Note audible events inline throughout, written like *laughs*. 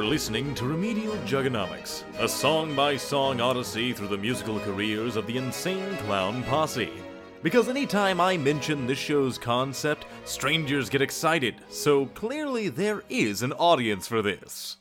You're listening to Remedial Juggonomics, a song by song odyssey through the musical careers of the Insane Clown Posse. Because anytime I mention this show's concept, strangers get excited, so clearly there is an audience for this.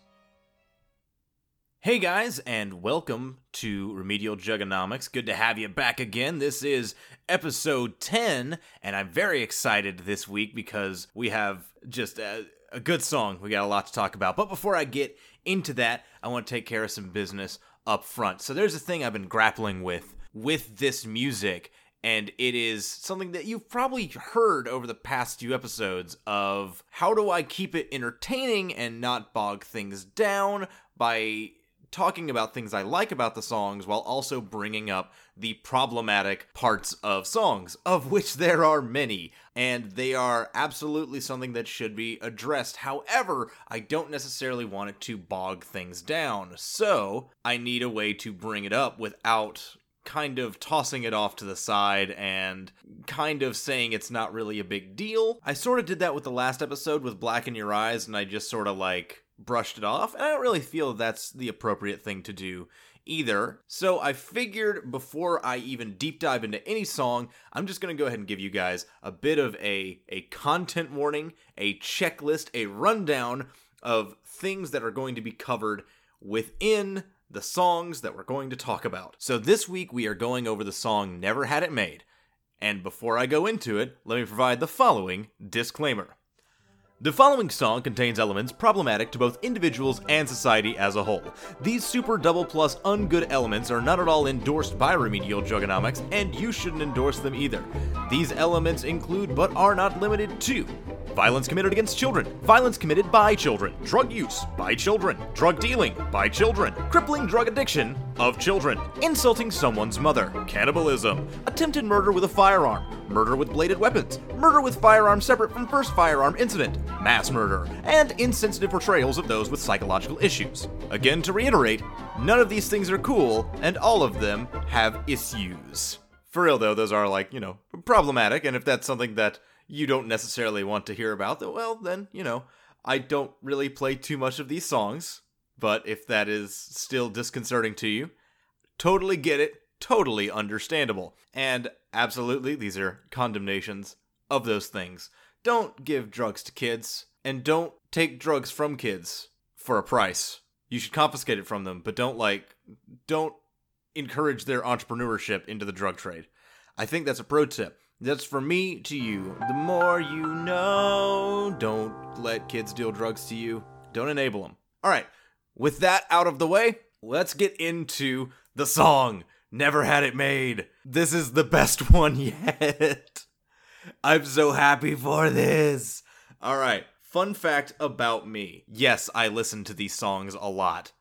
Hey guys, and welcome to Remedial Juggonomics. Good to have you back again. This is episode 10, and I'm very excited this week because we have just a, a good song. We got a lot to talk about. But before I get into that, I want to take care of some business up front. So there's a thing I've been grappling with with this music, and it is something that you've probably heard over the past few episodes of how do I keep it entertaining and not bog things down by talking about things I like about the songs while also bringing up the problematic parts of songs, of which there are many, and they are absolutely something that should be addressed. However, I don't necessarily want it to bog things down, so I need a way to bring it up without kind of tossing it off to the side and kind of saying it's not really a big deal. I sort of did that with the last episode with Blacken Your Eyes, and I just sort of like brushed it off, and I don't really feel that's the appropriate thing to do either. So I figured before I even deep dive into any song, I'm just going to go ahead and give you guys a bit of a a content warning, a checklist, a rundown of things that are going to be covered within the songs that we're going to talk about. So this week we are going over the song Never Had It Made. And before I go into it, let me provide the following disclaimer. The following song contains elements problematic to both individuals and society as a whole. These super double plus ungood elements are not at all endorsed by Remedial Juggonomics, and you shouldn't endorse them either. These elements include, but are not limited to, violence committed against children, violence committed by children, drug use by children, drug dealing by children, crippling drug addiction of children, insulting someone's mother, cannibalism, attempted murder with a firearm, murder with bladed weapons, murder with firearm separate from first firearm incident, mass murder, and insensitive portrayals of those with psychological issues. Again, to reiterate, none of these things are cool, and all of them have issues. For real though, those are like, you know, problematic, and if that's something that you don't necessarily want to hear about, well, then, you know, I don't really play too much of these songs, but if that is still disconcerting to you, totally get it, totally understandable. And absolutely, these are condemnations of those things. Don't give drugs to kids, and don't take drugs from kids for a price. You should confiscate it from them, but don't like don't encourage their entrepreneurship into the drug trade. I think that's a pro tip. That's for me to you. The more you know, don't let kids deal drugs to you. Don't enable them. All right, with that out of the way, let's get into the song. Never had it made. This is the best *laughs* one yet. I'm so happy for this. All right, fun fact about me. Yes, I listen to these songs a lot.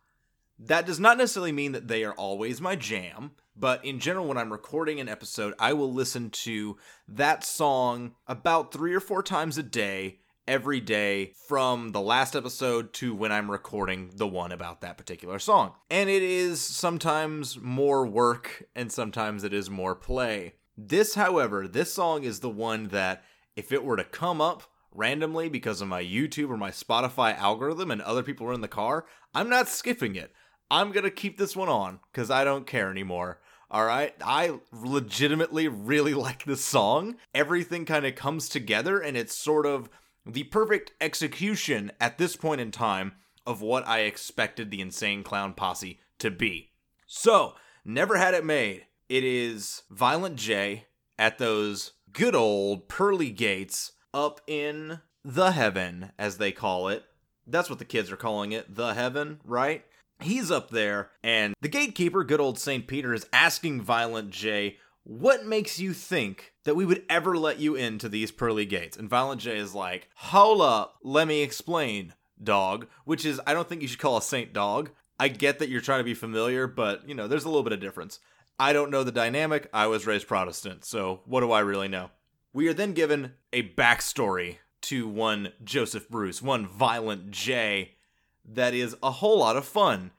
That does not necessarily mean that they are always my jam, but in general, when I'm recording an episode, I will listen to that song about three or four times a day, every day, from the last episode to when I'm recording the one about that particular song. And it is sometimes more work, and sometimes it is more play. This, however, this song is the one that if it were to come up randomly because of my YouTube or my Spotify algorithm and other people are in the car, I'm not skipping it. I'm going to keep this one on because I don't care anymore. All right. I legitimately really *laughs* like this song. Everything kind of comes together and it's sort of the perfect execution at this point in time of what I expected the Insane Clown Posse to be. So, never had it made. It is Violent J at those good old pearly gates up in the heaven, as they call it. That's what the kids are calling it, the heaven, right? He's up there, and the gatekeeper, good old St. Peter, is asking Violent J, What makes you think that we would ever let you into these pearly gates? And Violent J is like, Hold up, let me explain, dog. Which is, I don't think you should call a saint dog. I get that you're trying to be familiar, but, you know, there's a little bit of difference. I don't know the dynamic. I was raised Protestant, so what do I really know? We are then given a backstory to one Joseph Bruce, one Violent J, that is a whole lot of fun.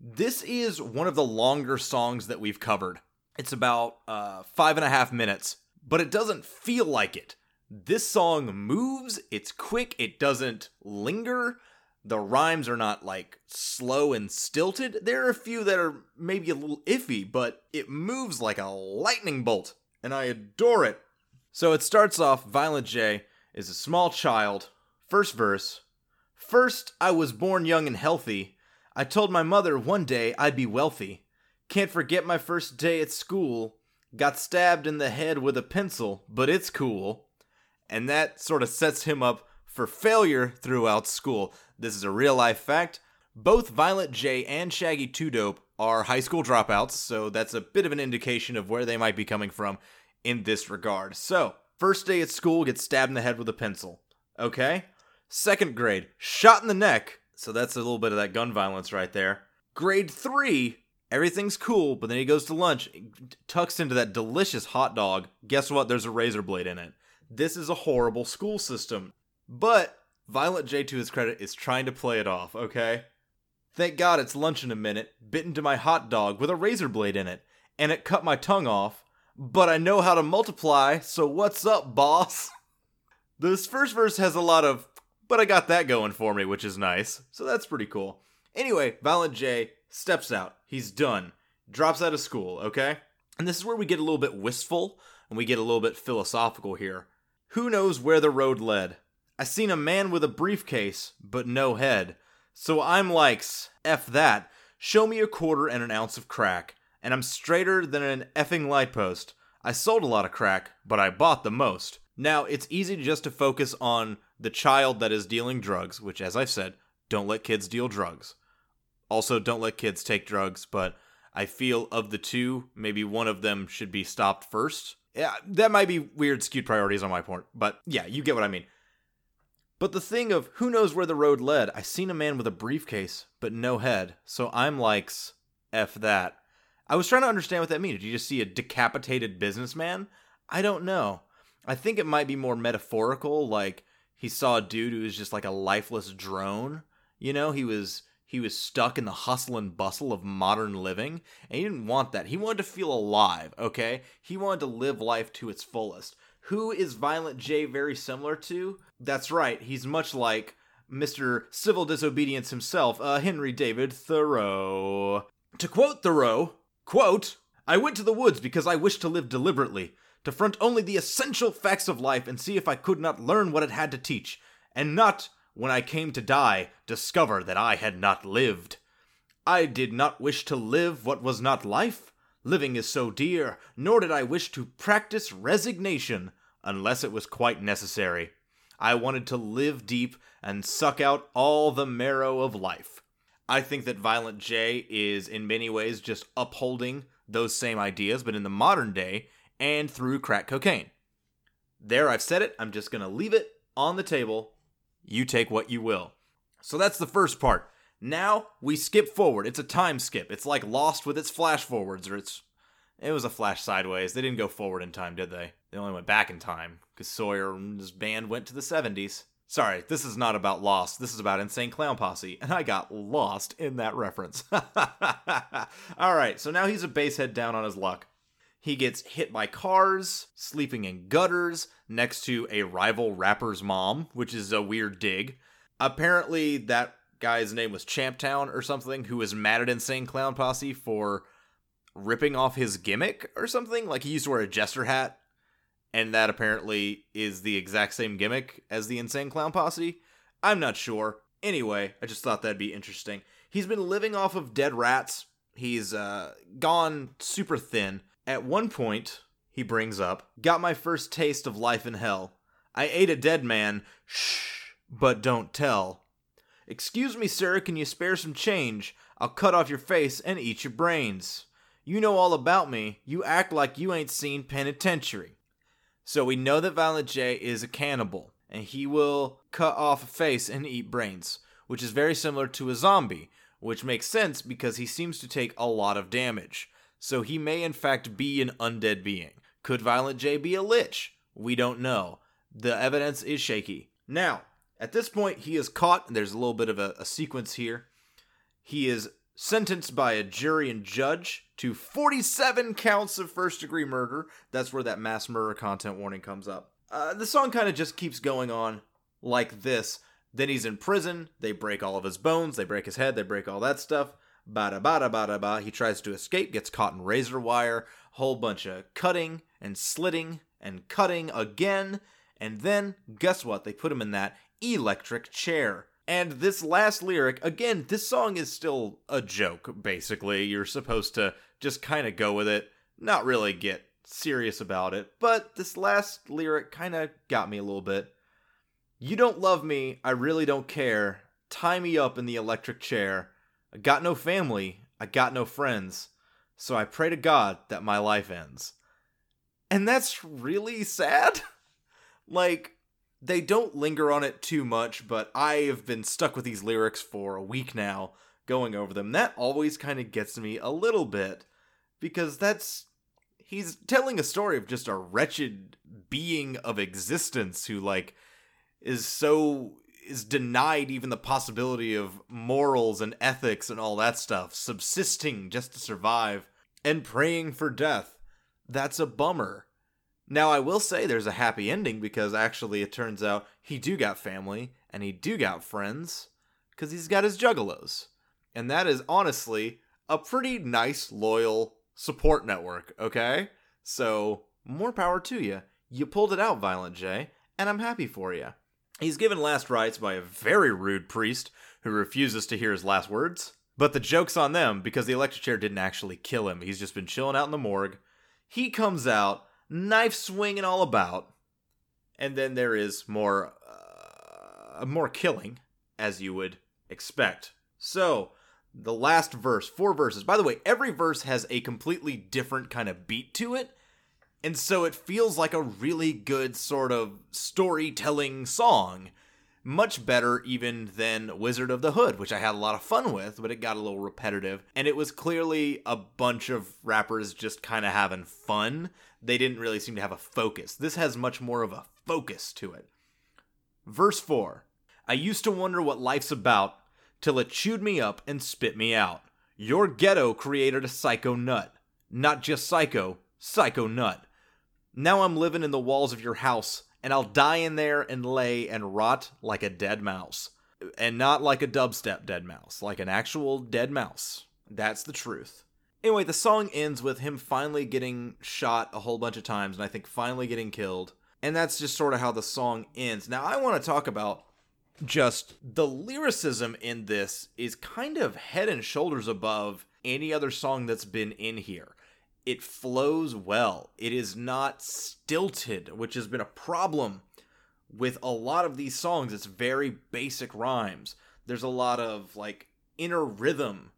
This is one of the longer songs that we've covered. It's about uh, five and a half minutes, but it doesn't feel like it. This song moves, it's quick, it doesn't linger. the rhymes are not like slow and stilted. There are a few that are maybe a little iffy, but it moves like a lightning bolt, and I adore it. So it starts off Violent J is a small child. First verse First, I was born young and healthy. I told my mother one day I'd be wealthy. Can't forget my first day at school. Got stabbed in the head with a pencil, but it's cool. And that sort of sets him up for failure throughout school. This is a real life fact. Both Violent J and Shaggy 2 Dope are high school dropouts, so that's a bit of an indication of where they might be coming from in this regard. So, first day at school gets stabbed in the head with a pencil. Okay? Second grade, shot in the neck. So that's a little bit of that gun violence right there. Grade three, everything's cool, but then he goes to lunch, tucks into that delicious hot dog. Guess what? There's a razor blade in it. This is a horrible school system. But Violent J, to his credit, is trying to play it off, okay? Thank God it's lunch in a minute, bit into my hot dog with a razor blade in it, and it cut my tongue off. But I know how to multiply, so what's up, boss? *laughs* This first verse has a lot of, but I got that going for me, which is nice, so that's pretty cool. Anyway, Violent J steps out. He's done. Drops out of school, okay? And this is where we get a little bit wistful and we get a little bit philosophical here. Who knows where the road led? I seen a man with a briefcase, but no head. So I'm like, F that. Show me a quarter and an ounce of crack, and I'm straighter than an effing light post. I sold a lot of crack, but I bought the most. Now, it's easy just to focus on the child that is dealing drugs, which, as I've said, don't let kids deal drugs. Also, don't let kids take drugs, but I feel of the two, maybe one of them should be stopped first. Yeah, that might be weird skewed priorities on my part, but yeah, you get what I mean. But the thing of who knows where the road led, I seen a man with a briefcase, but no head, so I'm like, F that. I was trying to understand what that means. Did you just see a decapitated businessman? I don't know. I think it might be more metaphorical, like he saw a dude who was just like a lifeless drone. You know, he was he was stuck in the hustle and bustle of modern living, and he didn't want that. He wanted to feel alive, okay? He wanted to live life to its fullest. Who is Violent J very similar to? That's right, he's much like Mr. Civil Disobedience himself, uh, Henry David Thoreau. To quote Thoreau, quote, I went to the woods because I wished to live deliberately, to front only the essential facts of life and see if I could not learn what it had to teach, and not, when I came to die, discover that I had not lived. I did not wish to live what was not life, Living is so dear, nor did I wish to practice resignation unless it was quite necessary. I wanted to live deep and suck out all the marrow of life. I think that Violent J is in many ways just upholding those same ideas, but in the modern day and through crack cocaine. There, I've said it. I'm just going to leave it on the table. You take what you will. So that's the first part. Now we skip forward. It's a time skip. It's like Lost with its flash forwards, or it's. It was a flash sideways. They didn't go forward in time, did they? They only went back in time because Sawyer and his band went to the 70s. Sorry, this is not about Lost. This is about Insane Clown Posse, and I got lost in that reference. *laughs* All right, so now he's a basehead down on his luck. He gets hit by cars, sleeping in gutters next to a rival rapper's mom, which is a weird dig. Apparently, that guy's name was Champtown or something, who was mad at Insane Clown Posse for ripping off his gimmick or something. Like he used to wear a jester hat, and that apparently is the exact same gimmick as the Insane Clown Posse. I'm not sure. Anyway, I just thought that'd be interesting. He's been living off of dead rats. He's uh, gone super thin. At one point, he brings up, got my first taste of life in hell. I ate a dead man. Shh, but don't tell. Excuse me, sir, can you spare some change? I'll cut off your face and eat your brains. You know all about me. You act like you ain't seen penitentiary. So we know that Violent J is a cannibal, and he will cut off a face and eat brains, which is very similar to a zombie, which makes sense because he seems to take a lot of damage. So he may in fact be an undead being. Could Violent J be a lich? We don't know. The evidence is shaky. Now, at this point, he is caught, and there's a little bit of a, a sequence here. He is sentenced by a jury and judge to 47 counts of first degree murder. That's where that mass murder content warning comes up. Uh, the song kind of just keeps going on like this. Then he's in prison. They break all of his bones. They break his head. They break all that stuff. Bada bada bada ba. He tries to escape, gets caught in razor wire. Whole bunch of cutting and slitting and cutting again. And then, guess what? They put him in that electric chair. And this last lyric, again, this song is still a joke, basically. You're supposed to just kind of go with it, not really get serious about it. But this last lyric kind of got me a little bit. You don't love me, I really don't care. Tie me up in the electric chair. I got no family, I got no friends. So I pray to God that my life ends. And that's really sad. *laughs* like, they don't linger on it too much, but I have been stuck with these lyrics for a week now, going over them. That always kind of gets me a little bit, because that's. He's telling a story of just a wretched being of existence who, like, is so. Is denied even the possibility of morals and ethics and all that stuff, subsisting just to survive, and praying for death. That's a bummer. Now, I will say there's a happy ending because actually it turns out he do got family and he do got friends because he's got his juggalos. And that is honestly a pretty nice, loyal support network, okay? So, more power to you. You pulled it out, Violent J, and I'm happy for you. He's given last rites by a very rude priest who refuses to hear his last words. But the joke's on them because the electric chair didn't actually kill him. He's just been chilling out in the morgue. He comes out knife swinging all about. And then there is more uh, more killing as you would expect. So, the last verse, four verses. By the way, every verse has a completely different kind of beat to it. And so it feels like a really good sort of storytelling song. Much better even than Wizard of the Hood, which I had a lot of fun with, but it got a little repetitive. And it was clearly a bunch of rappers just kind of having fun they didn't really seem to have a focus. This has much more of a focus to it. Verse 4 I used to wonder what life's about till it chewed me up and spit me out. Your ghetto created a psycho nut. Not just psycho, psycho nut. Now I'm living in the walls of your house, and I'll die in there and lay and rot like a dead mouse. And not like a dubstep dead mouse, like an actual dead mouse. That's the truth. Anyway, the song ends with him finally getting shot a whole bunch of times, and I think finally getting killed. And that's just sort of how the song ends. Now, I want to talk about just the lyricism in this is kind of head and shoulders above any other song that's been in here. It flows well. It is not stilted, which has been a problem with a lot of these songs. It's very basic rhymes. There's a lot of like inner rhythm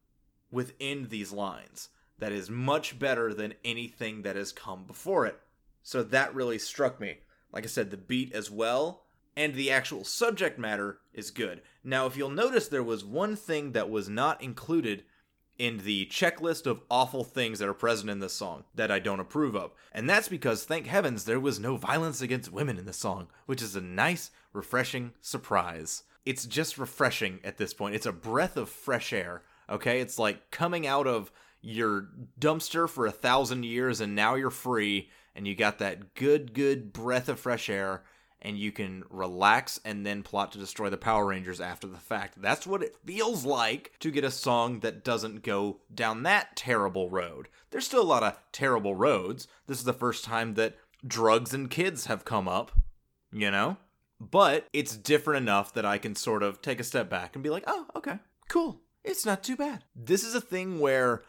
within these lines that is much better than anything that has come before it. So that really struck me. Like I said, the beat as well, and the actual subject matter is good. Now, if you'll notice, there was one thing that was not included in the checklist of awful things that are present in this song that I don't approve of. And that's because, thank heavens, there was no violence against women in this song, which is a nice, refreshing surprise. It's just refreshing at this point. It's a breath of fresh air, okay? It's like coming out of your dumpster for a thousand years and now you're free and you got that good, good breath of fresh air and you can relax and then plot to destroy the Power Rangers after the fact. That's what it feels like to get a song that doesn't go down that terrible road. There's still a lot of terrible roads. This is the first time that drugs and kids have come up, you know? But it's different enough that I can sort of take a step back and be like, oh, okay, cool. It's not too bad. This is a thing where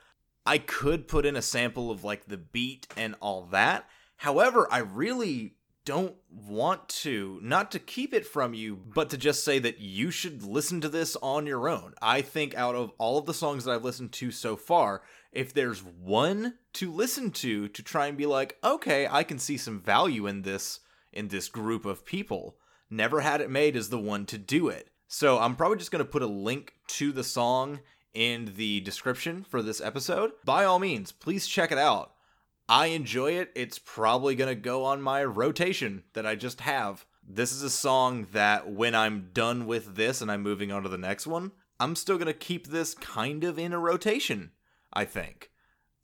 I could put in a sample of like the beat and all that. However, I really don't want to, not to keep it from you, but to just say that you should listen to this on your own. I think out of all of the songs that I've listened to so far, if there's one to listen to to try and be like, okay, I can see some value in this in this group of people, Never Had It Made is the one to do it. So I'm probably just going to put a link to the song in the description for this episode. By all means, please check it out. I enjoy it. It's probably going to go on my rotation that I just have. This is a song that when I'm done with this and I'm moving on to the next one, I'm still going to keep this kind of in a rotation, I think.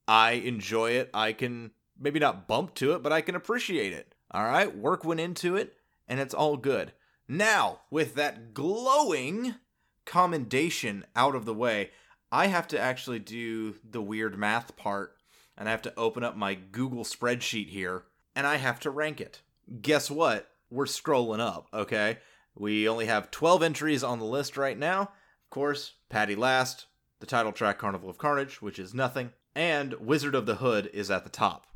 I enjoy it. I can maybe not bump to it, but I can appreciate it. All right, work went into it, and it's all good. Now, with that glowing commendation out of the way, I have to actually do the weird math part, and I have to open up my Google spreadsheet here, and I have to rank it. Guess what? We're scrolling up, okay? We only have 12 entries on the list right now. Of course, Patty Last, the title track Carnival of Carnage, which is nothing, and Wizard of the Hood is at the top.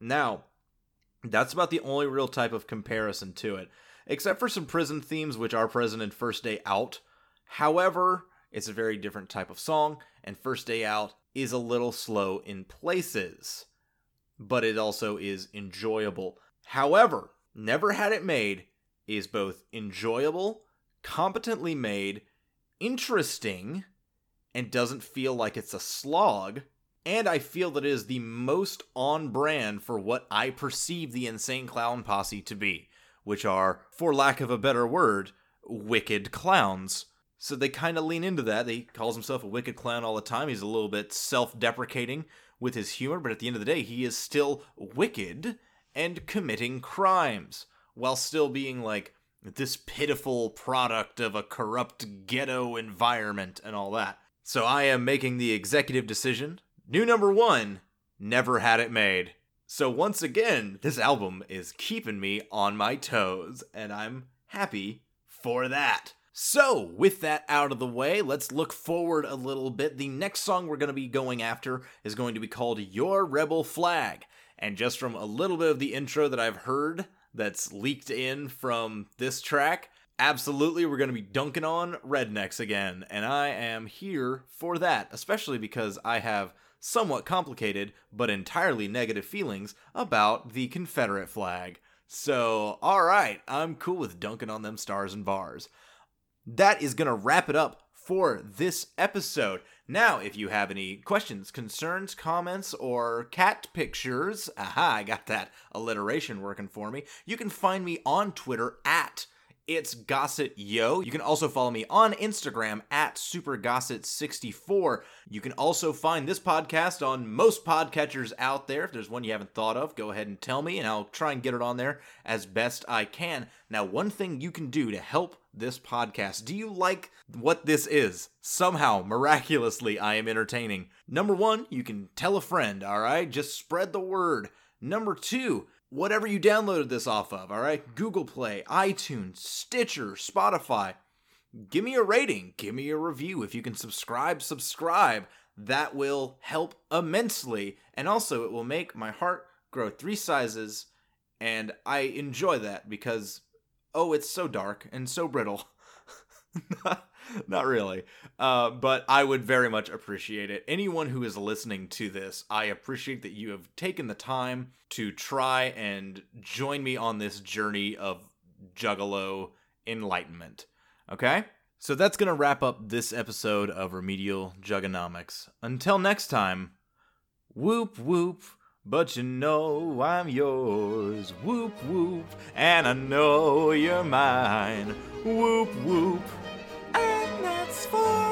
Now, that's about the only real type of comparison to it, except for some prison themes, which are present in First Day Out. However, it's a very different type of song, and First Day Out is a little slow in places, but it also is enjoyable. However, Never Had It Made is both enjoyable, competently made, interesting, and doesn't feel like it's a slog. And I feel that it is the most on brand for what I perceive the Insane Clown Posse to be, which are, for lack of a better word, wicked clowns. So they kind of lean into that. He calls himself a wicked clown all the time. He's a little bit self deprecating with his humor, but at the end of the day, he is still wicked and committing crimes while still being like this pitiful product of a corrupt ghetto environment and all that. So I am making the executive decision. New number one, never had it made. So once again, this album is keeping me on my toes, and I'm happy for that. So, with that out of the way, let's look forward a little bit. The next song we're going to be going after is going to be called Your Rebel Flag. And just from a little bit of the intro that I've heard that's leaked in from this track, absolutely we're going to be dunking on rednecks again. And I am here for that, especially because I have somewhat complicated but entirely negative feelings about the Confederate flag. So, alright, I'm cool with dunking on them stars and bars that is going to wrap it up for this episode. Now, if you have any questions, concerns, comments, or cat pictures, *laughs* aha, I got that alliteration working for me, you can find me on Twitter at it's Gossett Yo. You can also follow me on Instagram at SuperGossett64. You can also find this podcast on most podcatchers out there. If there's one you haven't thought of, go ahead and tell me, and I'll try and get it on there as best I can. Now, one thing you can do to help this podcast. Do you like what this is? Somehow, miraculously, I am entertaining. Number one, you can tell a friend, all right? Just spread the word. Number two, whatever you downloaded this off of, all right? Google Play, iTunes, Stitcher, Spotify. Give me a rating, give me a review. If you can subscribe, subscribe. That will help immensely. And also, it will make my heart grow three sizes. And I enjoy that because, oh, it's so dark and so brittle. *laughs* Not really. Uh, but I would very much appreciate it. Anyone who is listening to this, I appreciate that you have taken the time to try and join me on this journey of Juggalo enlightenment. Okay? So that's going to wrap up this episode of Remedial Juggonomics. Until next time, whoop whoop. But you know I'm yours, whoop whoop, and I know you're mine, whoop whoop. And that's for